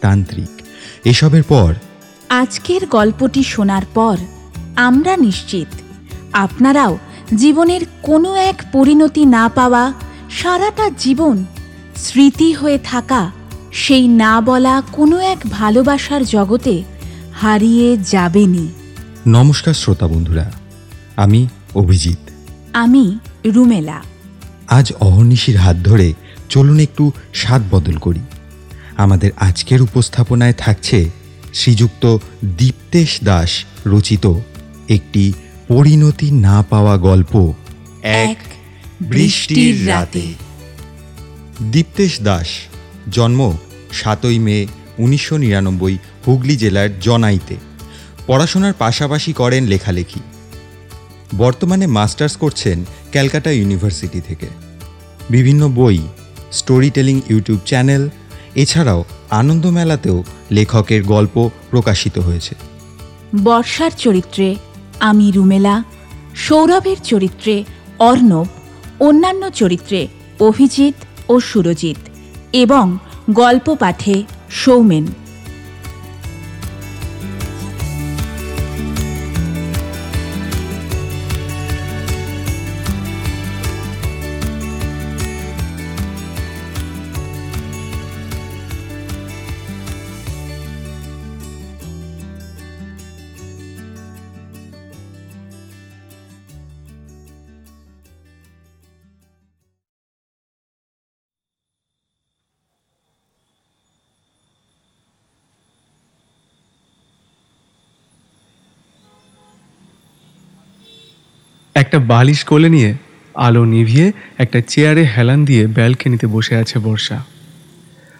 তান্ত্রিক। এসবের পর? আজকের গল্পটি শোনার পর আমরা নিশ্চিত আপনারাও জীবনের কোনো এক পরিণতি না পাওয়া সারাটা জীবন স্মৃতি হয়ে থাকা সেই না বলা কোনো এক ভালোবাসার জগতে হারিয়ে যাবেনি নমস্কার শ্রোতা বন্ধুরা আমি অভিজিৎ। আমি রুমেলা। আজ অহর্নিশির হাত ধরে চলুন একটু স্বাদ বদল করি। আমাদের আজকের উপস্থাপনায় থাকছে শ্রীযুক্ত দীপ্তেশ দাস রচিত একটি পরিণতি না পাওয়া গল্প এক বৃষ্টির রাতে। দীপ্তেশ দাস জন্ম সাতই মে উনিশশো নিরানব্বই হুগলি জেলার জনাইতে। পড়াশোনার পাশাপাশি করেন লেখালেখি। বর্তমানে মাস্টার্স করছেন ক্যালকাটা ইউনিভার্সিটি থেকে। বিভিন্ন বই স্টোরি টেলিং ইউটিউব চ্যানেল এছাড়াও আনন্দমেলাতেও লেখকের গল্প প্রকাশিত হয়েছে। বর্ষার চরিত্রে আমি রুমেলা সৌরভের চরিত্রে অর্ণব, অন্যান্য চরিত্রে অভিজিৎ ও সুরজিৎ এবং গল্প পাঠে সৌমেন। একটা বালিশ কোলে নিয়ে আলো নিভিয়ে একটা চেয়ারে হেলান দিয়ে ব্যালকনিতে বসে আছে বর্ষা।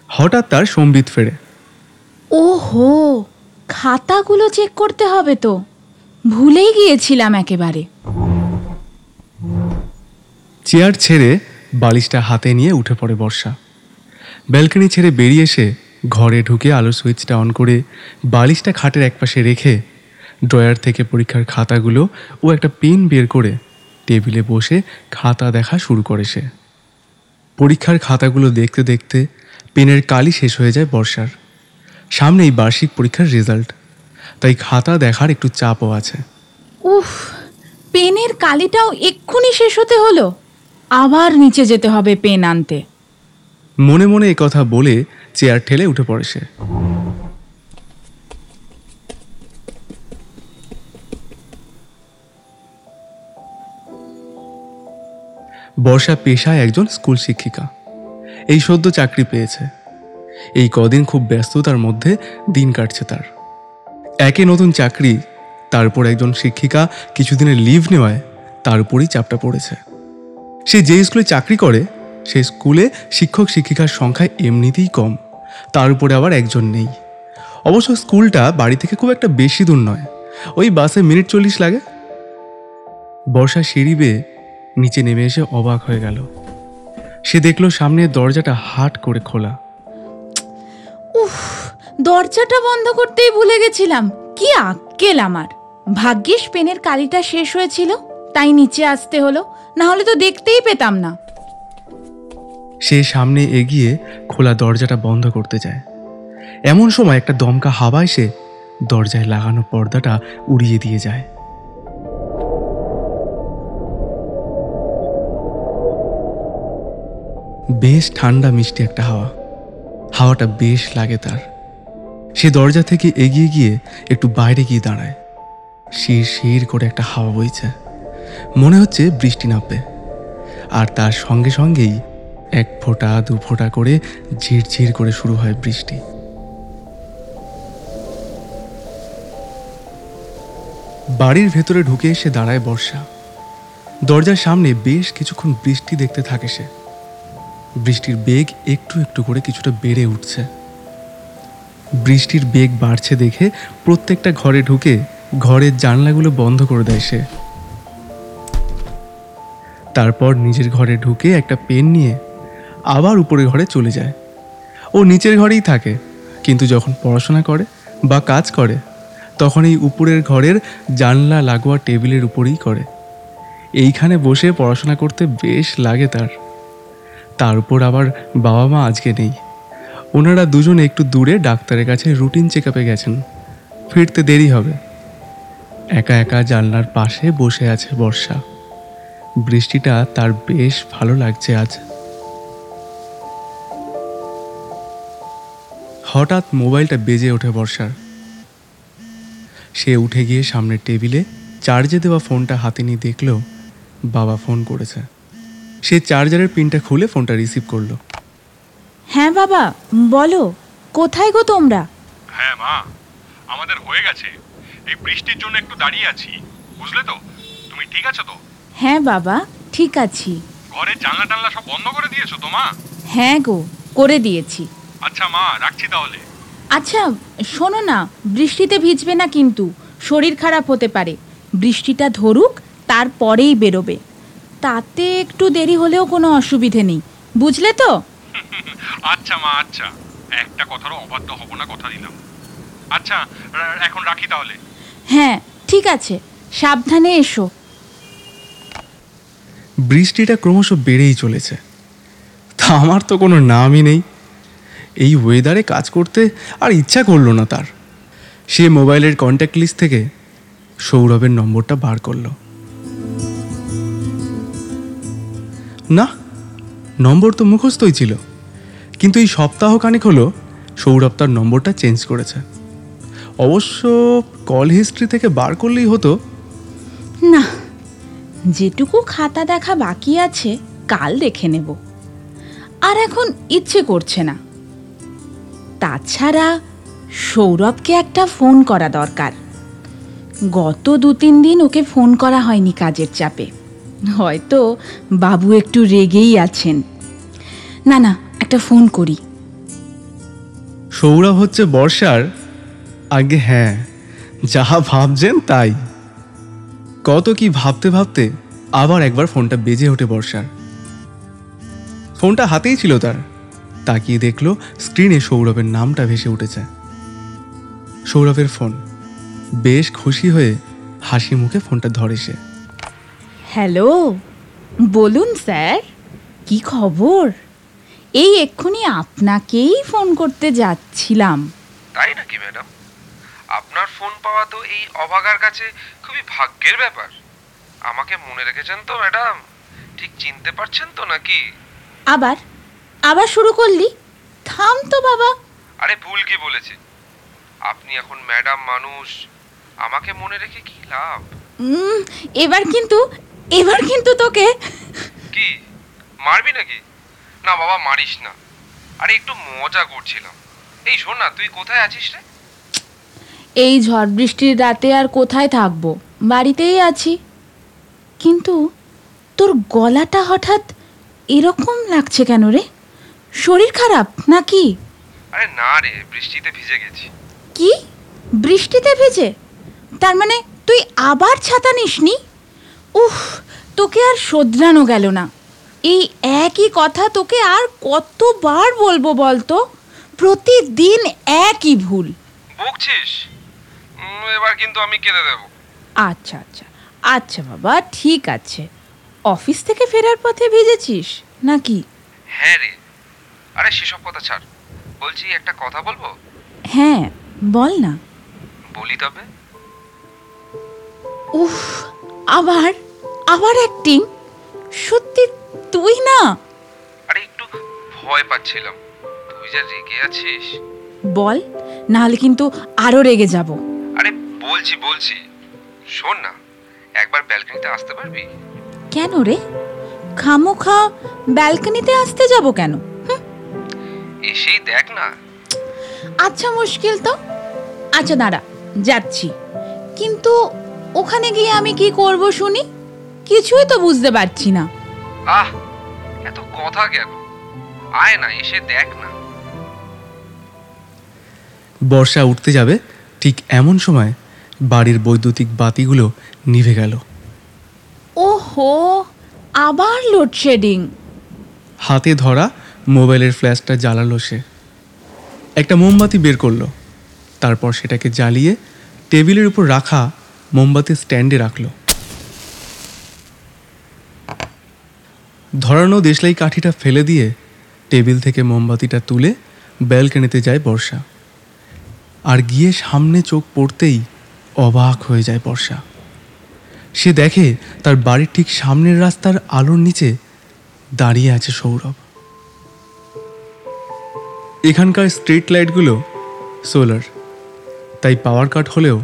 হঠাৎ তার সম্বিত ফেরে। ওহো খাতাগুলো চেক করতে হবে তো। ভুলেই গিয়েছিলাম একেবারে। চেয়ার ছেড়ে বালিশটা হাতে নিয়ে উঠে পড়ে বর্ষা। ব্যালকনি ছেড়ে বেরিয়ে এসে ঘরে ঢুকে আলোর সুইচটা অন করে বালিশটা খাটের একপাশে রেখে ড্রয়ার থেকে পরীক্ষার খাতাগুলো ও একটা পেন বের করে টেবিলে বসে খাতা দেখা শুরু করে সে। পরীক্ষার খাতাগুলো দেখতে দেখতে পেনের কালি শেষ হয়ে যায় বর্ষার। সামনেই বার্ষিক পরীক্ষার রেজাল্ট তাই খাতা দেখার একটু চাপও আছে। উফ পেনের কালিটাও এক্ষুনি শেষ হতে হলো। আবার নিচে যেতে হবে পেন আনতে। মনে মনে কথা বলে চেয়ার ঠেলে উঠে পড়ে সে। বর্ষা পেশায় একজন স্কুল শিক্ষিকা। এই সদ্য চাকরি পেয়েছে। এই কদিন খুব ব্যস্ততার মধ্যে দিন কাটছে তার। একে নতুন চাকরি, তারপর একজন শিক্ষিকা কিছুদিনের লিভ নেওয়ায় তার উপরই চাপটা পড়েছে। সে যে স্কুলে চাকরি করে, সেই স্কুলে শিক্ষক শিক্ষিকার সংখ্যা এমনিতেই কম, তার উপরে আবার একজন নেই। অবশ্য স্কুলটা বাড়ি থেকে খুব একটা বেশি দূর নয়। ওই বাসে মিনিট চল্লিশ লাগে। বর্ষা সিঁড়ি বেয়ে নিচে নেমে এসে অবাক হয়ে গেল। সে দেখল সামনের দরজাটা হাট করে খোলা। উফ দরজাটা বন্ধ করতেই ভুলে গেছিলাম। কি আক্কেল আমার। ভাগ্যিস পেনের কালিটা শেষ হয়েছিল তাই নিচে আসতে হলো না হলে তো দেখতেই পেতাম না। সে সামনে এগিয়ে খোলা দরজাটা বন্ধ করতে যায়। এমন সময় একটা দমকা হাওয়া এসে দরজায় লাগানো পর্দাটা উড়িয়ে দিয়ে যায়। বেশ ঠান্ডা মিষ্টি একটা হাওয়া। হাওয়াটা বেশ লাগে তার। সে দরজা থেকে এগিয়ে গিয়ে একটু বাইরে গিয়ে দাঁড়ায়। শির শির করে একটা হাওয়া বইছে। মনে হচ্ছে বৃষ্টি নামবে। আর তার সঙ্গে সঙ্গেই এক ফোঁটা, দু ফোঁটা করে ঝিরঝির করে শুরু হয় বৃষ্টি। বাড়ির ভেতরে ঢুকে এসে দাঁড়ায় বর্ষা। দরজার সামনে বেশ কিছুক্ষণ বৃষ্টি দেখতে থাকে সে। বৃষ্টির বেগ একটু একটু করে কিছুটা বেড়ে উঠছে। বৃষ্টির বেগ বাড়ছে দেখে প্রত্যেকটা ঘরে ঢুকে ঘরের জানলাগুলো বন্ধ করে দেয় সে। তারপর নিজের ঘরে ঢুকে একটা পেন নিয়ে আবার উপরের ঘরে চলে যায়। ও নিচের ঘরেই থাকে, কিন্তু যখন পড়াশোনা করে বা কাজ করে, তখন এই উপরের ঘরের জানলা লাগোয়া টেবিলের উপরেই করে। এইখানে বসে পড়াশোনা করতে বেশ লাগে তার। তার উপর আবার বাবা মা আজকে নেই। ওনারা দুজন একটু দূরে ডাক্তারের কাছে রুটিন চেক আপে গেছেন। ফিরতে দেরি হবে। একা একা জানলার পাশে বসে আছে বর্ষা। বৃষ্টিটা তার বেশ ভালো লাগছে আজ। হঠাৎ মোবাইলটা বেজে ওঠে বর্ষার। সে উঠে গিয়ে সামনের টেবিলে চার্জে দেওয়া ফোনটা হাতে নিয়ে দেখল বাবা ফোন করেছে। সে চার্জারের পিনটা খুলে ফোনটা রিসিভ করল। হ্যাঁ বাবা বলো কোথায় গো তোমরা? হ্যাঁ মা আমাদের হয়ে গেছে। এই বৃষ্টির জন্য একটু দাঁড়িয়ে আছি বুঝলে তো? তুমি ঠিক আছো তো? হ্যাঁ বাবা ঠিক আছি। ঘরের জানলা টানলা সব বন্ধ করে দিয়েছ তো মা? হ্যাঁ গো করে দিয়েছি। আচ্ছা মা রাখছি তাহলে। আচ্ছা শোনো না বৃষ্টিতে ভিজবে না কিন্তু শরীর খারাপ হতে পারে। বৃষ্টিটা ধরুক তারপরেই বেরোবে। তাতে একটু দেরি হলেও কোনো অসুবিধে নেই। বুঝলে তো? আচ্ছা মা আচ্ছা। একটা কথারও অবাধ্য হব না কথা দিলাম। আচ্ছা এখন রাখি তাহলে? হ্যাঁ ঠিক আছে। সাবধানে এসো। বৃষ্টিটা ক্রমশ বেড়েই চলেছে। তা আমার তো কোনো নামই নেই। এই ওয়েদারে কাজ করতে আর ইচ্ছা করল না তার। সে মোবাইলের কন্ট্যাক্ট লিস্ট থেকে সৌরভের নম্বরটা বার করল। না, নম্বর তো মুখস্থই ছিল। কিন্তু এই সপ্তাহ খানেক হলো সৌরভ তার নম্বরটা চেঞ্জ করেছে। অবশ্য কল হিস্ট্রি থেকে বার করলেই হতো। না, যেটুকু খাতা দেখা বাকি আছে, কাল দেখে নেব। আর এখন ইচ্ছে করছে না। তাছাড়া সৌরভকে একটা ফোন করা দরকার। গত দু তিন দিন ওকে ফোন করা হয়নি কাজের চাপে। হয়তো বাবু একটু রেগেই আছেন। না না, একটা ফোন করি। সৌরভ হচ্ছে বর্ষার আগে হ্যাঁ যাহা ভাবছেন তাই। কত কি ভাবতে ভাবতে আবার একবার ফোনটা বেজে ওঠে বর্ষার। ফোনটা হাতেই ছিল তার। তাকিয়ে দেখল স্ক্রিনে সৌরভের নামটা ভেসে উঠেছে। সৌরভের ফোন। বেশ খুশি হয়ে হাসি মুখে ফোনটা ধরে সে। হ্যালো বলুন স্যার কি খবর? এই এক্ষুনি আপনাকেই ফোন করতে যাচ্ছিলাম। তাই নাকি ম্যাডাম? আপনার ফোন পাওয়া তো এই অভাগার কাছে খুবই ভাগ্যের ব্যাপার। আমাকে মনে রেখেছেন তো ম্যাডাম? ঠিক চিনতে পারছেন তো নাকি? আবার আবার শুরু করলি? থাম তো বাবা। আরে ভুল কি বলেছে? আপনি এখন ম্যাডাম মানুষ আমাকে মনে রেখে কি লাভ? এবার কিন্তু এবার কিন্তু তোকে কি? মারবি নাকি? না বাবা মারিস না। আরে একটু মজা করছিলাম। এই শোন না তুই কোথায় আছিস রে? এই ঝড় বৃষ্টির রাতে আর কোথায় থাকব? বাড়িতেই আছি। কিন্তু তোর গলাটা হঠাৎ এরকম লাগছে কেন রে? শরীর খারাপ নাকি? আরে না রে বৃষ্টিতে ভিজে গেছি। কি? বৃষ্টিতে ভিজে? তার মানে তুই আবার ছাতা নিসনি? উফ তোকে আর শোধরানো গেল না। এই একই কথা তোকে আর কতবার বলব বলতো? প্রতিদিন একই ভুল। বকছিস? এবার কিন্তু আমি কেঁদে দেবো। আচ্ছা আচ্ছা। আচ্ছা বাবা ঠিক আছে। অফিস থেকে ফেরার পথে ভিজেছিস নাকি? হ্যাঁ রে। আরে সেসব কথা ছাড়। বলছি একটা কথা বলব? হ্যাঁ বল না। বলি তবে। উফ আবার আবার অ্যাক্টিং সত্যি তুই না? আরে একটু ভয় পাচ্ছিলাম। তুই যা রেগে আছিস। বল নাহলে কিন্তু আরও রেগে যাব। আরে বলছি বলছি। শোন না একবার ব্যালকনিতে আসতে পারবি? কেন রে? খামোখা ব্যালকনিতে আসতে যাব কেন? এসেই দেখ না। আচ্ছা মুশকিল তো। আচ্ছা দাঁড়া যাচ্ছি। কিন্তু ওখানে গিয়ে আমি কি করব শুনি? কিছুই তো বুঝতে পারছি না। আহ এত কথা কেন আয় না এসে দেখ না। বর্ষা উঠতে যাবে ঠিক এমন সময় বাড়ির বৈদ্যুতিক বাতিগুলো নিভে গেল। ওহো আবার লোডশেডিং হাতে ধরা মোবাইলের ফ্ল্যাশটা জ্বালালো সে। একটা মোমবাতি বের করল তারপর সেটাকে জ্বালিয়ে টেবিলের উপর রাখা মোমবাতি স্ট্যান্ডে রাখল। ধরানো দেশলাই কাঠিটা ফেলে দিয়ে টেবিল থেকে মোমবাতিটা তুলে ব্যালকনিতে যায় বর্ষা। আর গিয়ে সামনে চোখ পড়তেই অবাক হয়ে যায় বর্ষা। সে দেখে তার বাড়ির ঠিক সামনের রাস্তার আলোর নিচে দাঁড়িয়ে আছে সৌরভ। এখানকার স্ট্রিট লাইটগুলো সোলার, তাই পাওয়ার কাট হলেও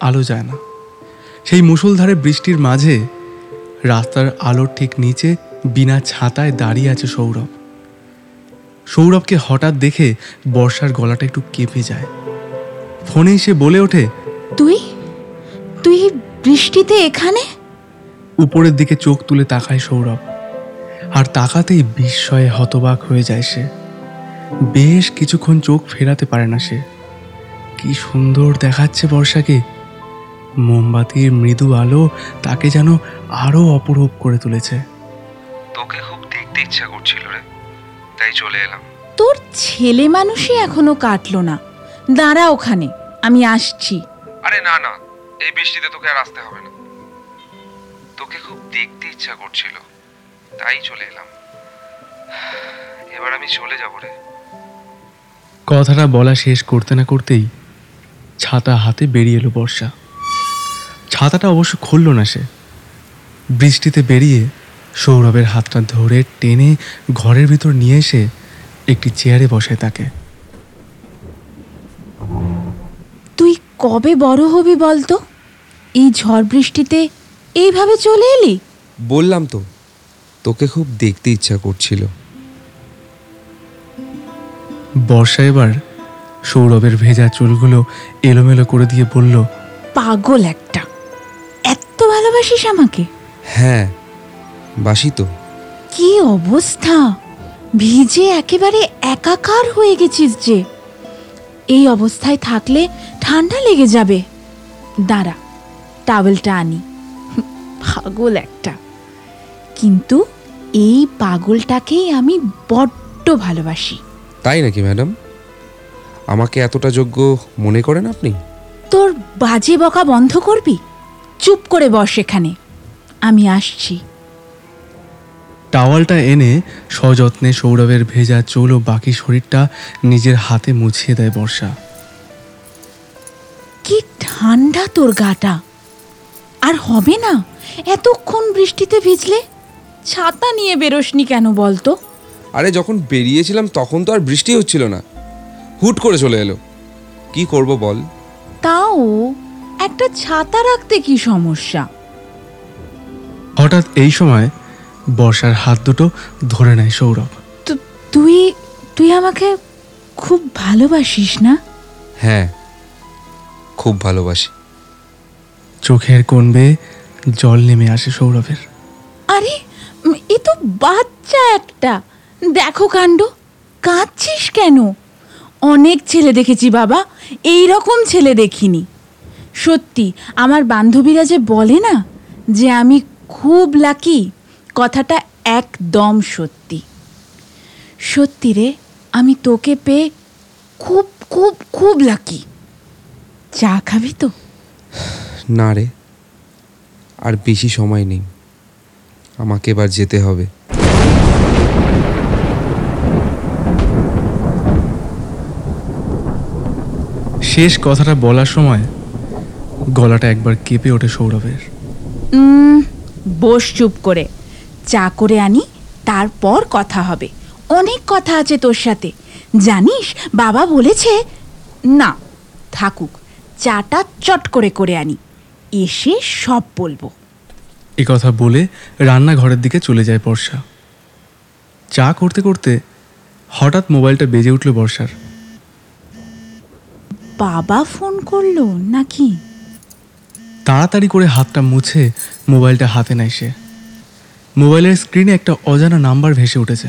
আলো যায় না। সেই মুষলধারে বৃষ্টির মাঝে রাস্তার আলোর ঠিক নিচে বিনা ছাতায় দাঁড়িয়ে আছে সৌরভ। সৌরভকে হঠাৎ দেখে বর্ষার গলাটা একটু কেঁপে যায়। ফোনে সে বলে ওঠে তুই? তুই বৃষ্টিতে এখানে? উপরের দিকে চোখ তুলে তাকায় সৌরভ। আর তাকাতেই বিস্ময়ে হতবাক হয়ে যায় সে। বেশ কিছুক্ষণ চোখ ফেরাতে পারে না সে। কি সুন্দর দেখাচ্ছে বর্ষাকে। মোমবাতির মৃদু আলো তাকে যেন আরও অপরূপ করে তুলেছে। তোকে খুব দেখতে ইচ্ছা করছিল রে। তাই চলে এলাম। তোর ছেলে মানুষই এখনও কাটলো না। দাঁড়া ওখানে আমি আসছি। আরে না না এই বৃষ্টিতে তোকে আর আসতে হবে না। তোকে খুব দেখতে ইচ্ছা করছিল। তাই চলে এলাম। এবার আমি চলে যাব রে। কথাটা বলা শেষ করতে না করতেই ছাতা হাতে বেরিয়ে এলো বর্ষা। ছাতাটা অবশ্য খুলল না সে। বৃষ্টিতে বেরিয়ে সৌরভের হাতটা ধরে টেনে ঘরের ভিতর নিয়ে এসে একটি চেয়ারে বসে তাকে। তুই কবে বড় হবি বলতো? এই ঝড় বৃষ্টিতে এইভাবে চলে এলি? বললাম তো তোকে খুব দেখতে ইচ্ছা করছিল। বর্ষা এবার সৌরভের ভেজা চুলগুলো এলোমেলো করে দিয়ে বলল পাগল একটা এত ভালোবাসিস আমাকে? হ্যাঁ বাসি তো। কি অবস্থা? ভিজে একেবারে একাকার হয়ে গেছিস যে। এই অবস্থায় থাকলে ঠান্ডা লেগে যাবে। দাঁড়া টাওয়েলটা আনি। পাগল একটা। কিন্তু এই পাগলটাকেই আমি বড্ড ভালোবাসি। তাই নাকি ম্যাডাম? আমাকে এতটা যোগ্য মনে করেন আপনি? তোর বাজে বকা বন্ধ করবি? চুপ করে বস এখানে। আমি আসছি। টাওয়ালটা এনে সযত্নে সৌরভের ভেজা চুল ও বাকি শরীরটা নিজের হাতে মুছিয়ে দেয় বর্ষা। কি ঠান্ডা তোর গাটা। আর হবে না? এতক্ষণ বৃষ্টিতে ভিজলে? ছাতা নিয়ে বেরোসনি কেন বলতো? আরে যখন বেরিয়েছিলাম তখন তো আর বৃষ্টি হচ্ছিল না। হুট করে চলে এলো। কি করব বল? তাও একটা ছাতা রাখতে কি সমস্যা? হঠাৎ এই সময় বর্ষার হাত দুটো ধরে নেয় সৌরভ। তু- তুই তুই আমাকে খুব ভালোবাসিস না? হ্যাঁ খুব ভালোবাসি। চোখের বেয়ে জল নেমে আসে সৌরভের। আরে এ তো বাচ্চা একটা। দেখো কাণ্ড কাঁদছিস কেন? অনেক ছেলে দেখেছি বাবা এই রকম ছেলে দেখিনি। সত্যি আমার বান্ধবীরা যে বলে না যে আমি খুব লাকি কথাটা একদম সত্যি। সত্যি রে আমি তোকে পেয়ে খুব খুব খুব লাকি। চা খাবি তো? না রে আর বেশি সময় নেই। আমাকে এবার যেতে হবে। শেষ কথাটা বলার সময় গলাটা একবার কেঁপে ওঠে সৌরভের। বস চুপ করে। চা করে আনি তারপর কথা হবে। অনেক কথা আছে তোর সাথে। জানিস বাবা বলেছে না থাকুক চাটা চট করে করে আনি। এসে সব বলব। এ কথা বলে রান্নাঘরের দিকে চলে যায় বর্ষা। চা করতে করতে হঠাৎ মোবাইলটা বেজে উঠল বর্ষার। বাবা ফোন করল নাকি? তাড়াতাড়ি করে হাতটা মুছে মোবাইলটা হাতে নেয় সে। মোবাইলের স্ক্রিনে একটা অজানা নাম্বার ভেসে উঠেছে।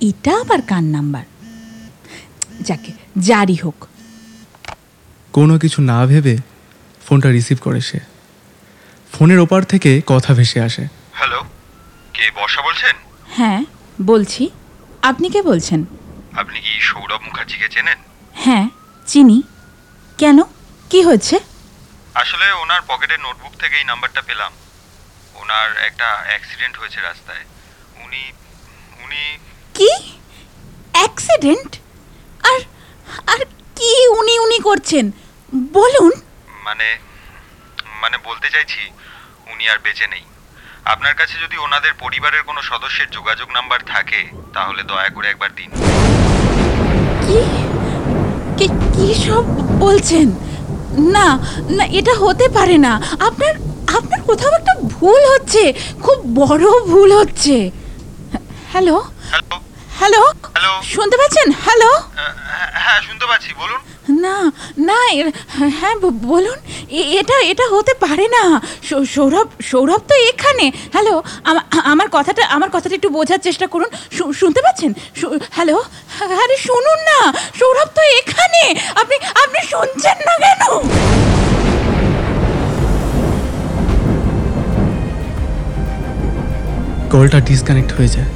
এটা আবার কার নাম্বার? যাকে জারি হোক। কোনো কিছু না ভেবে ফোনটা রিসিভ করে সে। ফোনের ওপার থেকে কথা ভেসে আসে। হ্যালো কে বর্ষা বলছেন? হ্যাঁ বলছি। আপনি কে বলছেন? আপনি কি সৌরভ মুখার্জিকে চেনেন? হ্যাঁ চিনি। কেন? কি হয়েছে? আসলে ওনার পকেটের নোটবুক থেকে এই নাম্বারটা পেলাম। ওনার একটা অ্যাক্সিডেন্ট হয়েছে রাস্তায়। উনি উনি কি? অ্যাক্সিডেন্ট? আর আর কি উনি উনি করছেন? বলুন। মানে মানে বলতে চাইছি উনি আর বেঁচে নেই। আপনার কাছে যদি ওনাদের পরিবারের কোনো সদস্যের যোগাযোগ নাম্বার থাকে তাহলে দয়া করে একবার দিন। কি? কি কি সব বলছেন? না না এটা হতে পারে না। আপনার আপনার কোথাও একটা ভুল হচ্ছে। খুব বড় ভুল হচ্ছে। হ্যালো? হ্যালো? হ্যালো? শুনতে পাচ্ছেন? হ্যালো? হ্যাঁ শুনতে পাচ্ছি। বলুন। না না হ্যাঁ বলুন এটা এটা হতে পারে না। সৌরভ সৌরভ তো এখানে। হ্যালো আমার কথাটা আমার কথাটা একটু বোঝার চেষ্টা করুন। শুনতে পাচ্ছেন? হ্যালো, আরে শুনুন না, সৌরভ তো এখানে। আপনি আপনি শুনছেন না কেন? কলটা ডিসকানেক্ট হয়ে যায়।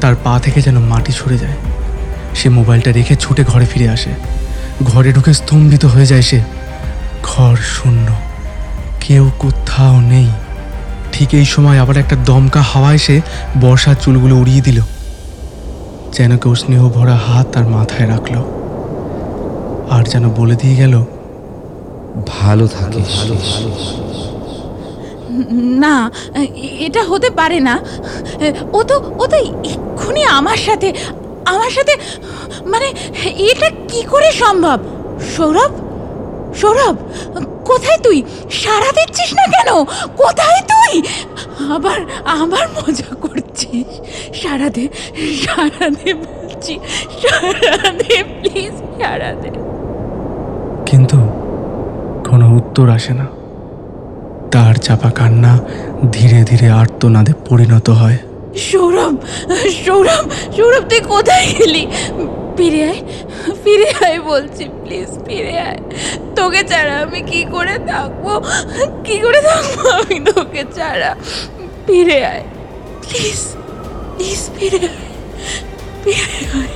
তার পা থেকে যেন মাটি ছড়ে যায়। সে মোবাইলটা রেখে ছুটে ঘরে ফিরে আসে। ঘরে ঢুকে স্তম্ভিত হয়ে যায় সে। ঘর শূন্য। কেউ কোথাও নেই। ঠিক এই সময় আবার একটা দমকা হাওয়া এসে বর্ষার চুলগুলো উড়িয়ে দিল। যেন কেউ স্নেহ ভরা হাত তার মাথায় রাখল। আর যেন বলে দিয়ে গেল ভালো থাকে না এটা হতে পারে না। ও তো ও তো এক্ষুনি আমার সাথে আমার সাথে মানে এটা কি করে সম্ভব? সৌরভ? সৌরভ, কোথায় তুই? সারা দিচ্ছিস না কেন? কোথায় তুই? আবার আবার মজা করছিস। সারা দে সারা দে বলছি সারা দে প্লিজ সারা দে। কিন্তু কোনো উত্তর আসে না। তার চাপা কান্না ধীরে ধীরে আর্তনাদে পরিণত হয়। সৌরভ সৌরভ সৌরভ, তুই কোথায় গেলি? ফিরে আয় ফিরে আয় বলছি প্লিজ ফিরে আয়। তোকে ছাড়া আমি কি করে থাকব? কি করে থাকব আমি তোকে ছাড়া? ফিরে আয় প্লিজ প্লিজ ফিরে আয় ফিরে আয়।